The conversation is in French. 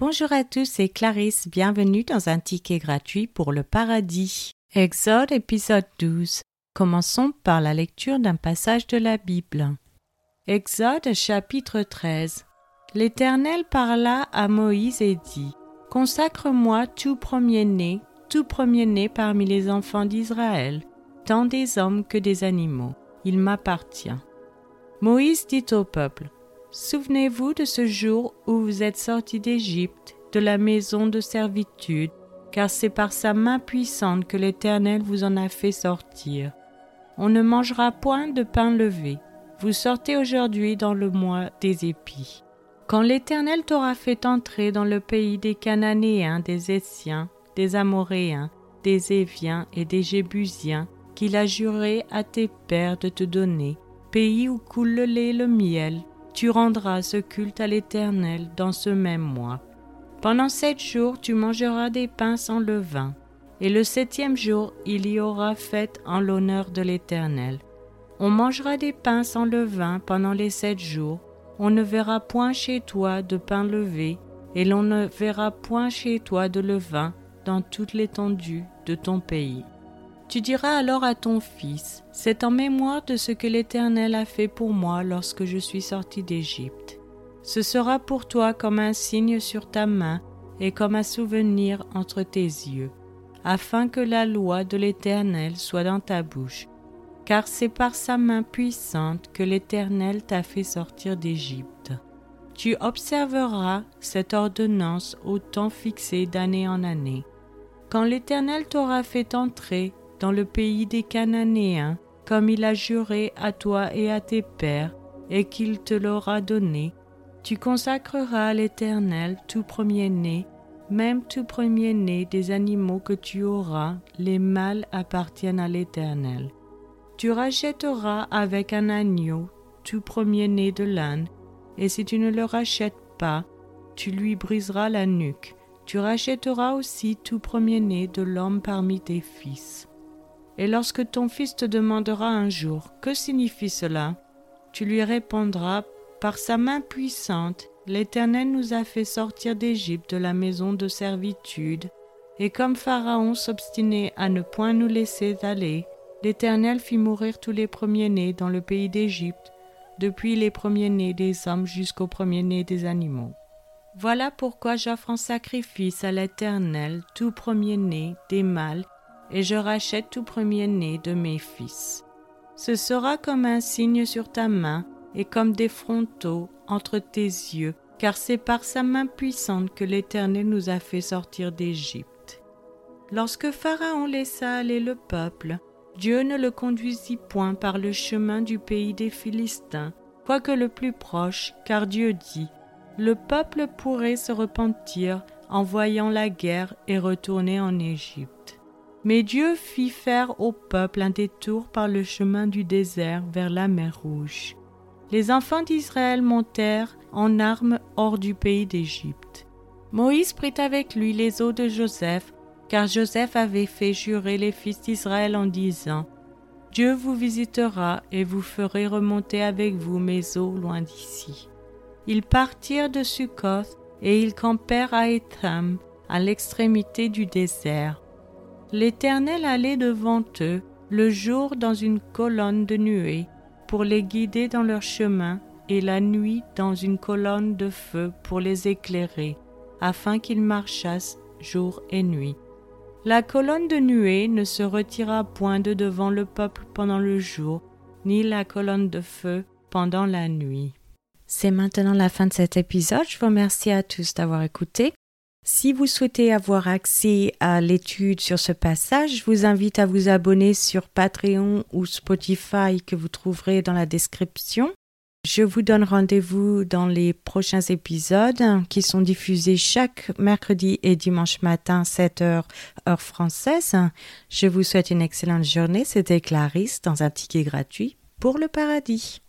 Bonjour à tous, c'est Clarisse. Bienvenue dans un ticket gratuit pour le paradis. Exode épisode 12. Commençons par la lecture d'un passage de la Bible. Exode chapitre 13. L'Éternel parla à Moïse et dit Consacre-moi tout premier-né, tout premier-né parmi les enfants d'Israël, tant des hommes que des animaux. Il m'appartient. Moïse dit au peuple Souvenez-vous de ce jour où vous êtes sortis d'Égypte, de la maison de servitude, car c'est par sa main puissante que l'Éternel vous en a fait sortir. On ne mangera point de pain levé. Vous sortez aujourd'hui dans le mois des épis. Quand l'Éternel t'aura fait entrer dans le pays des Cananéens, des Essiens, des Amoréens, des Éviens et des Jébusiens, qu'il a juré à tes pères de te donner, pays où coule le lait et le miel, tu rendras ce culte à l'Éternel dans ce même mois. Pendant sept jours tu mangeras des pains sans levain, et le septième jour il y aura fête en l'honneur de l'Éternel. On mangera des pains sans levain pendant les sept jours, on ne verra point chez toi de pain levé, et l'on ne verra point chez toi de levain dans toute l'étendue de ton pays. Tu diras alors à ton fils, C'est en mémoire de ce que l'Éternel a fait pour moi lorsque je suis sorti d'Égypte. Ce sera pour toi comme un signe sur ta main et comme un souvenir entre tes yeux, afin que la loi de l'Éternel soit dans ta bouche, car c'est par sa main puissante que l'Éternel t'a fait sortir d'Égypte. Tu observeras cette ordonnance au temps fixé d'année en année. Quand l'Éternel t'aura fait entrer dans le pays des Cananéens, comme il a juré à toi et à tes pères, et qu'il te l'aura donné. Tu consacreras à l'Éternel tout premier-né, même tout premier-né des animaux que tu auras, les mâles appartiennent à l'Éternel. Tu rachèteras avec un agneau tout premier-né de l'âne, et si tu ne le rachètes pas, tu lui briseras la nuque. Tu rachèteras aussi tout premier-né de l'homme parmi tes fils. Et lorsque ton fils te demandera un jour Que signifie cela? Tu lui répondras Par sa main puissante, l'Éternel nous a fait sortir d'Égypte de la maison de servitude, et comme Pharaon s'obstinait à ne point nous laisser aller, l'Éternel fit mourir tous les premiers-nés dans le pays d'Égypte, depuis les premiers-nés des hommes jusqu'aux premiers-nés des animaux. Voilà pourquoi j'offre en sacrifice à l'Éternel tout premier-né des mâles et je rachète tout premier-né de mes fils. Ce sera comme un signe sur ta main et comme des frontaux entre tes yeux, car c'est par sa main puissante que l'Éternel nous a fait sortir d'Égypte. Lorsque Pharaon laissa aller le peuple, Dieu ne le conduisit point par le chemin du pays des Philistins, quoique le plus proche, car Dieu dit, Le peuple pourrait se repentir en voyant la guerre et retourner en Égypte. Mais Dieu fit faire au peuple un détour par le chemin du désert vers la mer Rouge. Les enfants d'Israël montèrent en armes hors du pays d'Égypte. Moïse prit avec lui les eaux de Joseph, car Joseph avait fait jurer les fils d'Israël en disant Dieu vous visitera et vous ferez remonter avec vous mes eaux loin d'ici. Ils partirent de Succoth et ils campèrent à Etham, à l'extrémité du désert. L'Éternel allait devant eux le jour dans une colonne de nuée pour les guider dans leur chemin et la nuit dans une colonne de feu pour les éclairer, afin qu'ils marchassent jour et nuit. La colonne de nuée ne se retira point de devant le peuple pendant le jour, ni la colonne de feu pendant la nuit. C'est maintenant la fin de cet épisode. Je vous remercie à tous d'avoir écouté. Si vous souhaitez avoir accès à l'étude sur ce passage, je vous invite à vous abonner sur Patreon ou Spotify que vous trouverez dans la description. Je vous donne rendez-vous dans les prochains épisodes qui sont diffusés chaque mercredi et dimanche matin 7 h heure française. Je vous souhaite une excellente journée. C'était Clarisse dans un ticket gratuit pour le paradis.